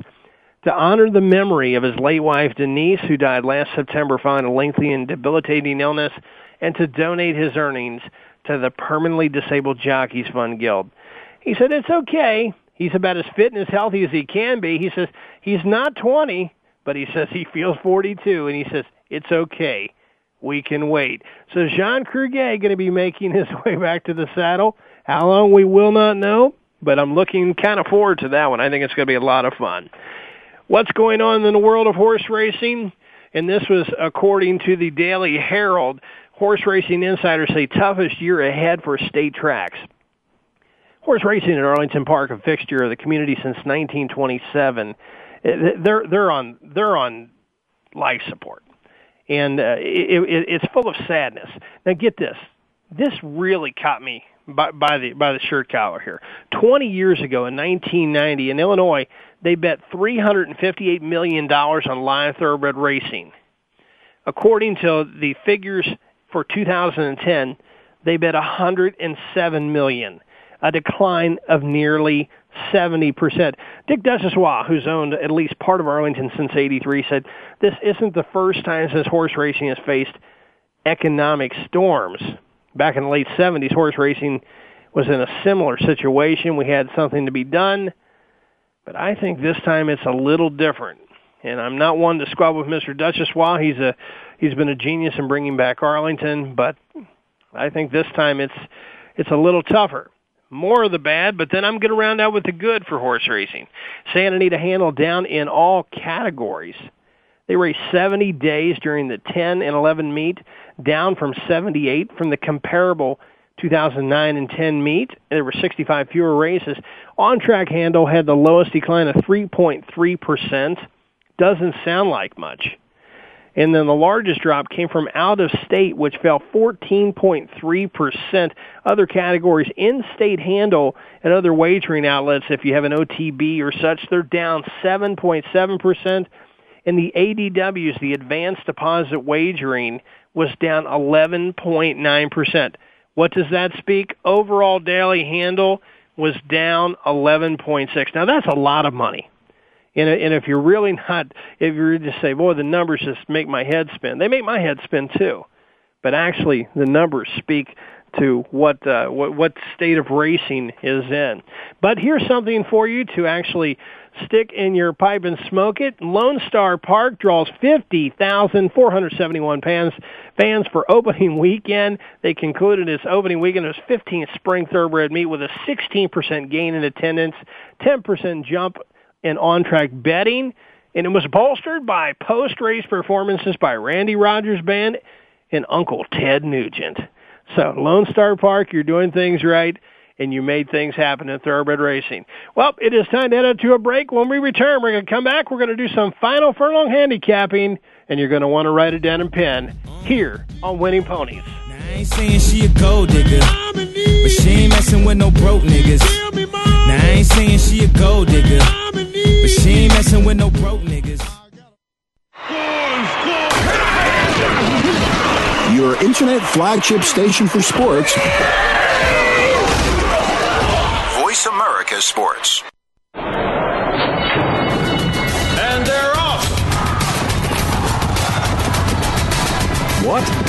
To honor the memory of his late wife, Denise, who died last September following a lengthy and debilitating illness, and to donate his earnings to the Permanently Disabled Jockeys Fund Guild. He said, it's okay. He's about as fit and as healthy as he can be. He says, he's not 20, but he says he feels 42, and he says, it's okay. We can wait. So Jean Cruguet going to be making his *laughs* way back to the saddle. How long we will not know, but I'm looking kind of forward to that one. I think it's going to be a lot of fun. What's going on in the world of horse racing? And this was according to the Daily Herald. Horse racing insiders say toughest year ahead for state tracks. Horse racing at Arlington Park, a fixture of the community since 1927. They're they're on they're on life support, and uh, it, it, it's full of sadness. Now get this, this really caught me by, by the by the shirt collar here. 20 years ago in 1990 in Illinois, they bet 358 million dollars on live thoroughbred racing. According to the figures for 2010, they bet 107 million, a decline of nearly 70%. Dick Duchossois, who's owned at least part of Arlington since 83, said this isn't the first time since horse racing has faced economic storms back in the late 70s, horse racing was in a similar situation. We had something to be done, but I think this time it's a little different. And I'm not one to squabble with Mr. Duchossois. He's a he's been a genius in bringing back Arlington, but I think this time it's it's a little tougher. More of the bad, but then I'm going to round out with the good for horse racing. Santa Anita handle down in all categories. They raced 70 days during the 10 and 11 meet, down from 78 from the comparable 2009 and 10 meet. There were 65 fewer races. On track handle had the lowest decline of 3.3%. Doesn't sound like much. And then the largest drop came from out of state, which fell 14.3%. Other categories, in-state handle and other wagering outlets, if you have an OTB or such, they're down 7.7%. And the ADWs, the advanced deposit wagering, was down 11.9%. What does that speak? Overall daily handle was down 11.6. Now that's a lot of money. And, and if you're really not, if you're just say, boy, the numbers just make my head spin. They make my head spin too. But actually, the numbers speak to what, uh, what what state of racing is in. But here's something for you to actually stick in your pipe and smoke it. Lone Star Park draws 50,471 fans fans for opening weekend. They concluded its opening weekend. Was 15th spring thoroughbred meet with a 16% gain in attendance, 10% jump in on-track betting, and it was bolstered by post-race performances by Randy Rogers Band and Uncle Ted Nugent. So Lone Star Park, you're doing things right and you made things happen in thoroughbred racing. Well, it is time to head out to a break. When we return, we're going to come back. We're going to do some final furlong handicapping, and you're going to want to write it down in pen here on Winning Ponies. Now, I ain't saying she a gold digger, but she ain't messing with no broke niggas. Now I ain't saying she a gold digger, but she ain't messing with no broke niggas. Your internet flagship station for sports. Voice America Sports. And they're off. What?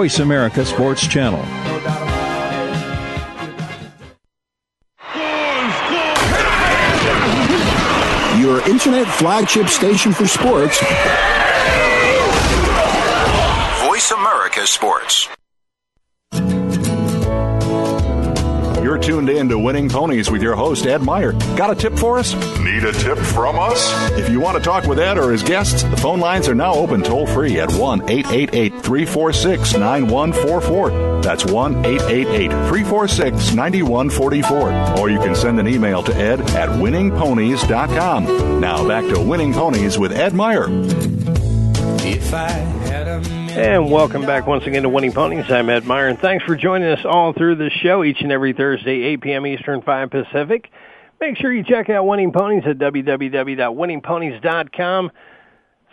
America Sports Channel. Your internet flagship station for sports. Voice America Sports. You're tuned in to Winning Ponies with your host, Ed Meyer. Got a tip for us? Need a tip from us? If you want to talk with Ed or his guests, the phone lines are now open toll free at 1 888 346 9144. That's 1 888 346 9144. Or you can send an email to ed at winningponies.com. Now back to Winning Ponies with Ed Meyer. If I had a And welcome back once again to Winning Ponies. I'm Ed Meyer, and thanks for joining us all through this show each and every Thursday, 8 p.m. Eastern, 5 Pacific. Make sure you check out Winning Ponies at www.winningponies.com.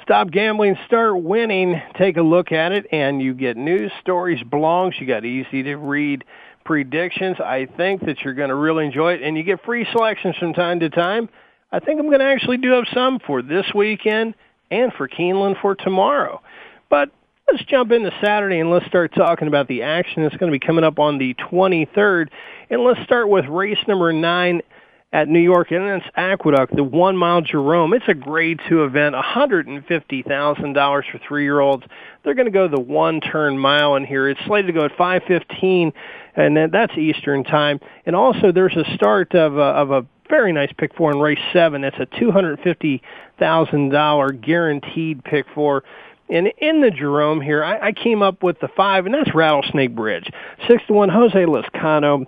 Stop gambling, start winning. Take a look at it, and you get news, stories, blogs. You got easy to read predictions. I think that you're going to really enjoy it, and you get free selections from time to time. I think I'm going to actually do have some for this weekend and for Keeneland for tomorrow. But let's jump into Saturday and let's start talking about the action that's going to be coming up on the 23rd. And let's start with race number nine at New York Endurance Aqueduct, the one mile Jerome. It's a grade two event, $150,000 for three year olds. They're going to go the one turn mile in here. It's slated to go at 515 and that's Eastern time. And also there's a start of a, of a very nice pick four in race seven. It's a $250,000 guaranteed pick four. And in the Jerome here, I, I came up with the five, and that's Rattlesnake Bridge. Six to one, Jose Lezcano.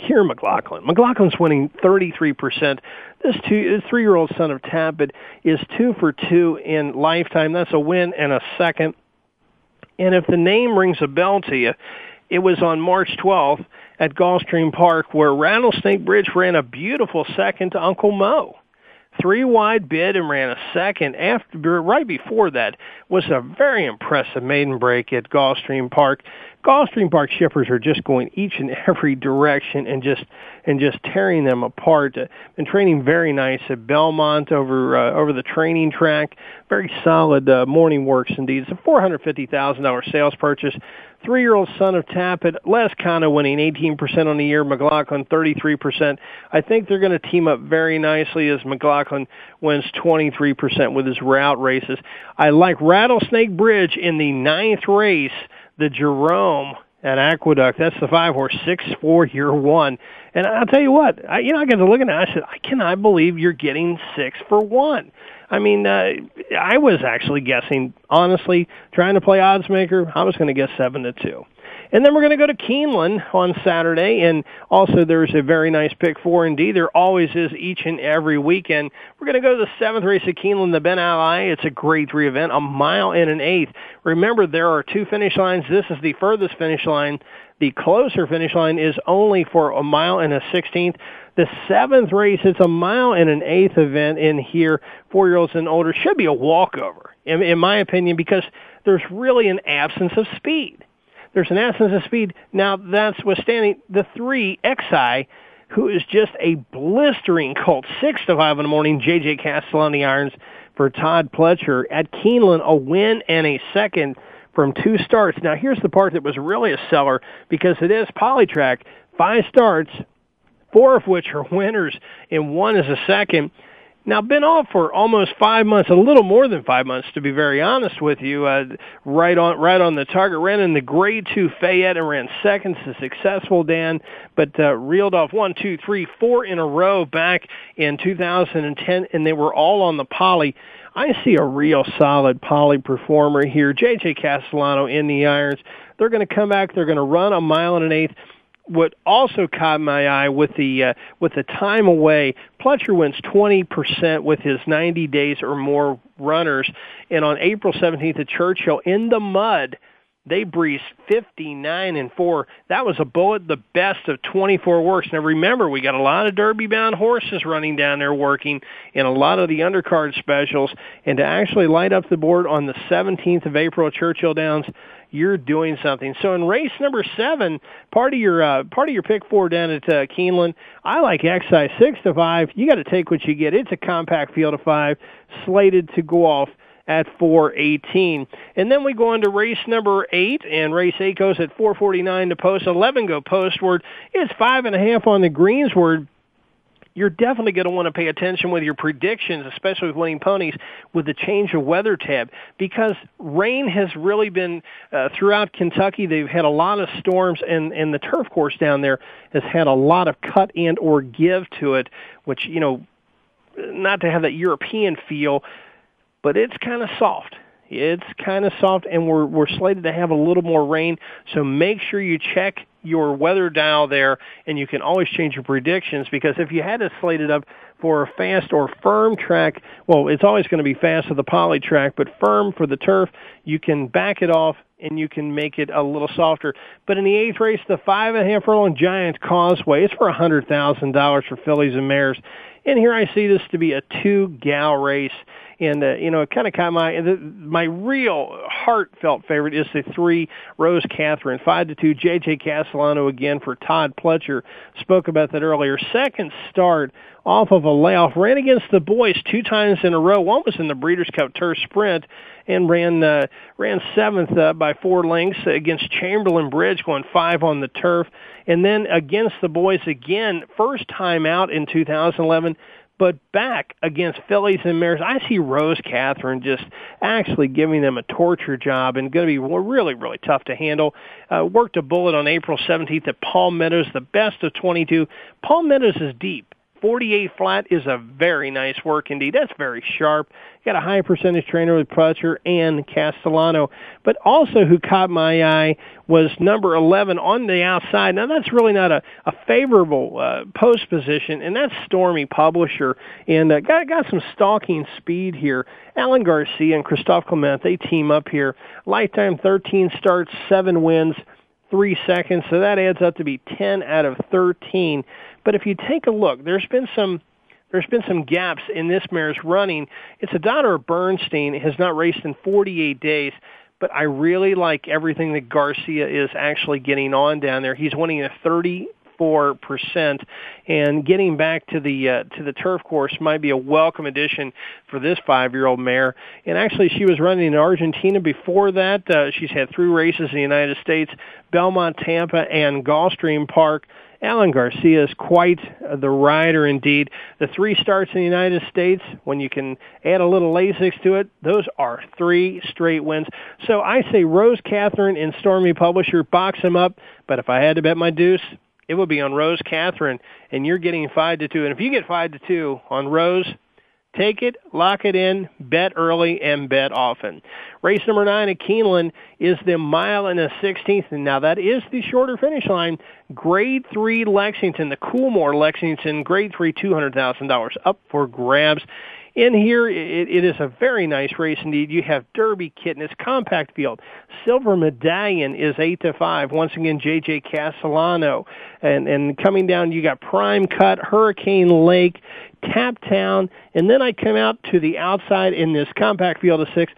Kiaran McLaughlin. McLaughlin's winning 33%. This two, three-year-old son of Tapit is two for two in lifetime. That's a win and a second. And if the name rings a bell to you, it was on March 12th at Gulfstream Park where Rattlesnake Bridge ran a beautiful second to Uncle Mo three wide bid and ran a second after right before that was a very impressive maiden break at Gulfstream Park. Gulfstream Park shippers are just going each and *laughs* every direction and just and just tearing them apart. Uh, been training very nice at Belmont over uh, over the training track. Very solid uh, morning works indeed. It's a four hundred fifty thousand dollar sales purchase three-year-old son of Tapit, Les Cano winning 18% on the year, McLaughlin 33%. I think they're going to team up very nicely as McLaughlin wins 23% with his route races. I like Rattlesnake Bridge in the ninth race, the Jerome at Aqueduct. That's the five horse, six four year one. And I'll tell you what, I, you know, I got to look at it. I said, I cannot believe you're getting six for one. I mean, uh, I was actually guessing, honestly, trying to play odds maker. I was going to guess seven to two. And then we're going to go to Keeneland on Saturday, and also there's a very nice pick four indeed. There always is each and every weekend. We're going to go to the seventh race at Keeneland, the Ben Ali. It's a grade three event, a mile and an eighth. Remember, there are two finish lines. This is the furthest finish line. The closer finish line is only for a mile and a sixteenth. The seventh race, it's a mile and an eighth event in here. Four year olds and older should be a walkover, in, in my opinion, because there's really an absence of speed. There's an absence of speed. Now that's withstanding the three Excise, who is just a blistering colt. Six to five in the morning. JJ Castellano the irons for Todd Pletcher at Keeneland. A win and a second from two starts. Now here's the part that was really a seller because it is Polytrack. Five starts, four of which are winners, and one is a second. Now, been off for almost five months, a little more than five months, to be very honest with you. Uh, right on, right on the target. Ran in the Grade Two Fayette and ran second to successful Dan, but uh, reeled off one, two, three, four in a row back in 2010, and they were all on the poly. I see a real solid poly performer here. JJ Castellano in the irons. They're going to come back. They're going to run a mile and an eighth what also caught my eye with the uh, with the time away, Pletcher wins 20% with his 90 days or more runners, and on April 17th at Churchill in the mud, they breezed 59 and 4. That was a bullet, the best of 24 works. Now remember, we got a lot of derby bound horses running down there working in a lot of the undercard specials and to actually light up the board on the 17th of April at Churchill Downs, you're doing something. So in race number seven, part of your uh, part of your pick four down at uh, Keeneland, I like Excise six to five. You got to take what you get. It's a compact field of five, slated to go off at 418. And then we go into race number eight, and race eight goes at 449 to post. 11 go postward. It's five and a half on the greensward you're definitely going to want to pay attention with your predictions, especially with winning ponies, with the change of weather tab, because rain has really been uh, throughout Kentucky. They've had a lot of storms, and and the turf course down there has had a lot of cut and or give to it, which you know, not to have that European feel, but it's kind of soft. It's kind of soft, and we're we're slated to have a little more rain. So make sure you check your weather dial there, and you can always change your predictions because if you had to slate it slated up for a fast or firm track, well, it's always going to be fast for the poly track, but firm for the turf, you can back it off and you can make it a little softer. But in the eighth race, the five and a half furlong Giant Causeway, it's for a hundred thousand dollars for fillies and mares. And here I see this to be a two gal race and uh, you know it kind of caught my my real heartfelt favorite is the three Rose Catherine five to two JJ Castellano again for Todd Pletcher. Spoke about that earlier. Second start off of a layoff ran against the boys two times in a row. One was in the Breeders' Cup Turf Sprint and ran uh, ran seventh uh, by four lengths against Chamberlain Bridge going five on the turf. And then against the boys again first time out in 2011 but back against fillies and mares, I see Rose Catherine just actually giving them a torture job and going to be really, really tough to handle. Uh, worked a bullet on April 17th at Palm Meadows, the best of 22. Palm Meadows is deep. 48 flat is a very nice work indeed. That's very sharp. Got a high percentage trainer with Pletcher and Castellano. But also who caught my eye was number 11 on the outside. Now that's really not a, a favorable uh, post position, and that's Stormy Publisher. And uh, got, got some stalking speed here. Alan Garcia and Christophe Clement, they team up here. Lifetime 13 starts, 7 wins three seconds, so that adds up to be 10 out of 13. But if you take a look, there's been some there's been some gaps in this mare's running. It's a daughter of Bernstein, has not raced in 48 days, but I really like everything that Garcia is actually getting on down there. He's winning a 30 four percent and getting back to the uh, to the turf course might be a welcome addition for this five year old mare and actually she was running in Argentina before that uh, she's had three races in the United States Belmont Tampa and Gulfstream Park Alan Garcia is quite the rider indeed. The three starts in the United States, when you can add a little Lasix to it, those are three straight wins. So I say Rose Catherine and Stormy Publisher box them up, but if I had to bet my deuce, it would be on Rose Catherine, and you're getting five to two. And if you get five to two on Rose, take it, lock it in, bet early, and bet often. Race number nine at Keeneland is the mile and a sixteenth, and now that is the shorter finish line. Grade three Lexington, the Coolmore Lexington, grade three, two hundred thousand dollars up for grabs. In here, it, it is a very nice race indeed. You have Derby Kitten, it's compact field. Silver Medallion is eight to five. Once again, J.J. Castellano, and and coming down, you got Prime Cut, Hurricane Lake, Tap Town, and then I come out to the outside in this compact field of six.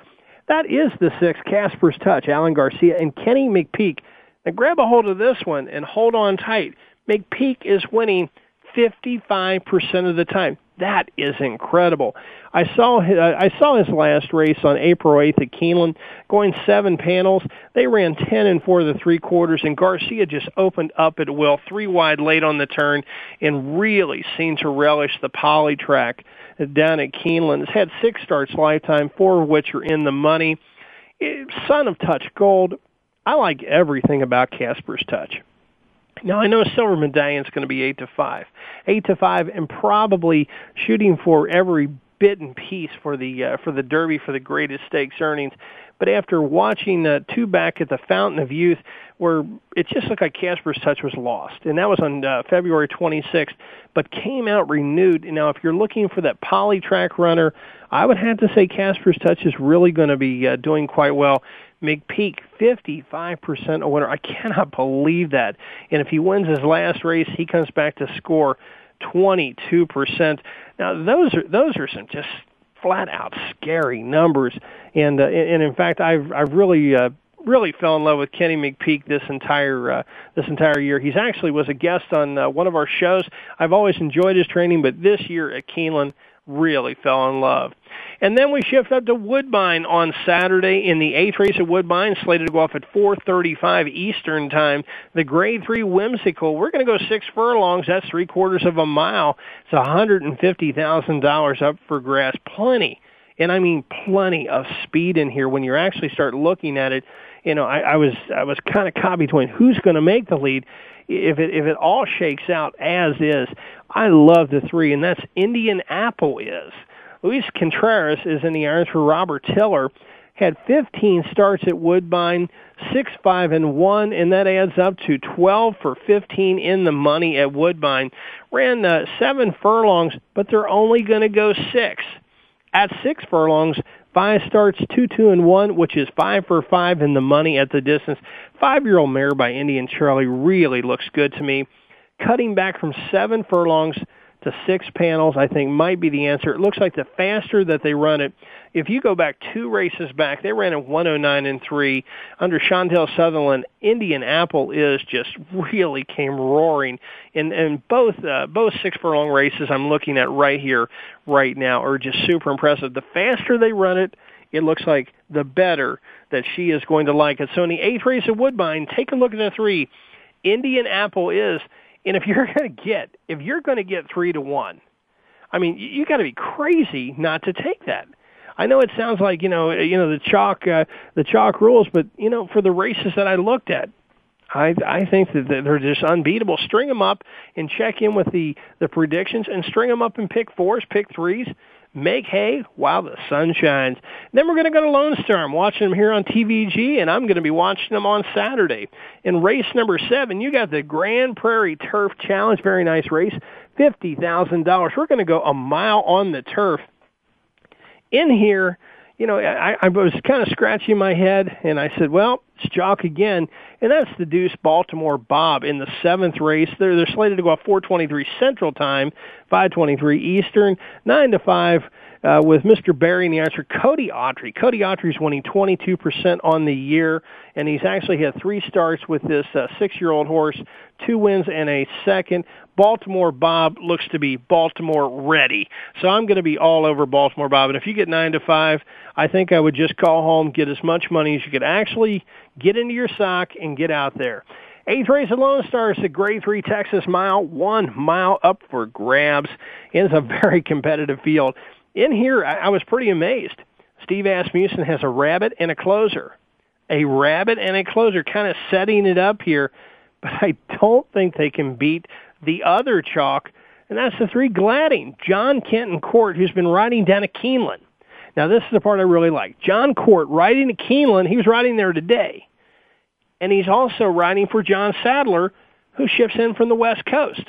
That is the six, Casper's Touch, Alan Garcia and Kenny McPeek. Now grab a hold of this one and hold on tight. McPeek is winning 55% of the time. That is incredible. I saw uh, I saw his last race on April 8th at Keeneland, going seven panels. They ran 10 and four of the three quarters, and Garcia just opened up at will, three wide late on the turn, and really seemed to relish the poly track down at Keeneland. Has had six starts lifetime, four of which are in the money. Son of Touch Gold. I like everything about Casper's Touch. Now I know Silver Medallion is going to be eight to five, eight to five, and probably shooting for every bit and piece for the uh, for the Derby for the greatest stakes earnings. But after watching uh, two back at the Fountain of Youth, where it just looked like Casper's Touch was lost, and that was on uh, February 26th, but came out renewed. Now, if you're looking for that poly track runner, I would have to say Casper's Touch is really going to be uh, doing quite well. McPeek, 55% a winner. I cannot *laughs* believe that. And if he wins his last race, he comes back to score 22%. Now, those are those are some just flat out scary numbers. And uh, and in fact, I've I've really uh, really fell in love with Kenny McPeek this entire uh, this entire year. He's actually was a guest on uh, one of our shows. I've always enjoyed his training, but this year at Keeneland really fell in love. And then we shift up to Woodbine on Saturday in the eighth race at Woodbine, slated to go off at 4:35 Eastern Time. The Grade Three Whimsical. We're going to go six furlongs. That's three quarters of a mile. It's 150 thousand dollars up for grass. Plenty, and I mean plenty of speed in here. When you actually start looking at it, you know, I, I was I was kind of caught between who's going to make the lead if it if it all shakes out as is, I love the three, and that's Indian Apple is. Luis Contreras is in the irons for Robert Tiller. Had 15 starts at Woodbine, six, five, and one, and that adds up to 12 for 15 in the money at Woodbine. Ran uh, seven furlongs, but they're only going to go six. At six furlongs, five starts, two, two, and one, which is five for five in the money at the distance. Five-year-old mare by Indian Charlie really looks good to me. Cutting back from seven furlongs to six panels, I think might be the answer. It looks like the faster that they run it, if you go back two races back, they ran at 109 and three under Chantel Sutherland. Indian Apple is just really came roaring, and and both uh, both six furlong races I'm looking at right here, right now, are just super impressive. The faster they run it, it looks like the better that she is going to like it. So in the eighth race at Woodbine, take a look at the three. Indian Apple is and if you're *laughs* going to get, if you're going to get three to one, I mean, you, you got to be crazy not to take that. I know it sounds like you know, you know the chalk, uh, the chalk rules, but you know, for the races that I looked at, I I think that they're just unbeatable. String them up and check in with the the predictions, and string them up and pick fours, pick threes, make hay while the sun shines. Then we're going to go to Lone Star. I'm watching them here on TVG, and I'm going to be watching them on Saturday. In race number seven, you got the Grand Prairie Turf Challenge. Very nice race. $50,000. We're going to go a mile on the turf. In here, you know, I, I was kind of scratching my head, and I said, well, it's Jock again, and that's the Deuce Baltimore Bob in the seventh race. They're, they're slated to go off 423 Central Time, 523 Eastern, 9 to 5 uh, with Mr. Barry in the answer, Cody Autry. Cody Autry's winning 22% on the year, and he's actually had three starts with this uh, six-year-old horse, two wins and a second. Baltimore Bob looks to be Baltimore ready. So I'm going to be all over Baltimore Bob. And if you get nine to five, I think I would just call home, get as much money as you could actually get into your sock and get out there. Eighth race at Lone Star is the Grade 3 Texas Mile, one mile up for grabs. It's a very *laughs* competitive field in here, I, I was pretty amazed. Steve Asmussen has a rabbit and a closer. A rabbit and a closer, kind of setting it up here. *laughs* But I don't think they can beat the other chalk, and that's the three Gladding. Jon Kenton Court, who's been riding down at Keeneland. Now, this is the part I really like. Jon Court riding at Keeneland. He was riding there today. And he's also riding for John Sadler, who ships in from the West Coast.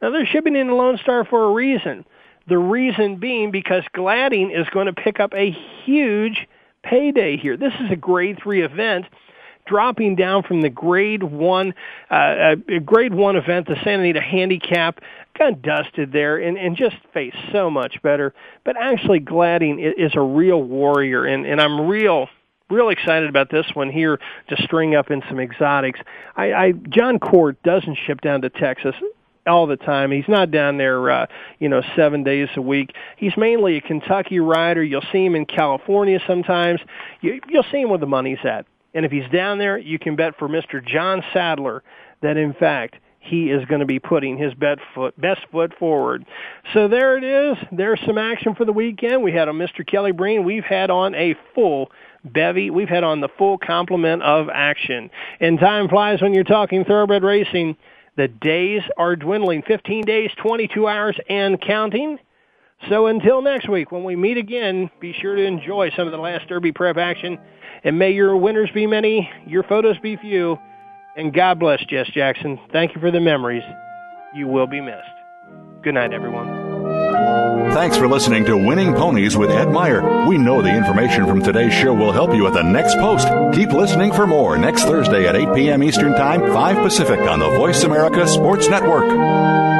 Now, they're shipping in the Lone Star for a reason. The reason being because Gladding is going to pick up a huge payday here. This is a grade three event dropping down from the grade one uh, uh, grade one event, the Santa Anita Handicap, got dusted there and, and just faced so much better. But actually, Gladding is a real warrior, and, and I'm real real excited about this one here to string up in some exotics. I, I Jon Court doesn't ship down to Texas all the time. He's not down there, uh, you know, seven days a week. He's mainly a Kentucky rider. You'll see him in California sometimes. You, you'll see him where the money's at. And if he's down there, you can bet for Mr. John Sadler that, in fact, he is going to be putting his foot, best foot forward. So there it is. There's some action for the weekend. We had on Mr. Kelly Breen. We've had on a full bevy. We've had on the full complement of action. And time flies when you're talking thoroughbred racing. The days are dwindling 15 days, 22 hours, and counting. So until next week, when we meet again, be sure to enjoy some of the last Derby prep action. And may your winners be many, your photos be few. And God bless Jess Jackson. Thank you for the memories. You will be missed. Good night, everyone. Thanks for listening to Winning Ponies with Ed Meyer. We know the information from today's show will help you at the next post. Keep listening for more next Thursday at 8 p.m. Eastern Time, 5 Pacific on the Voice America Sports Network.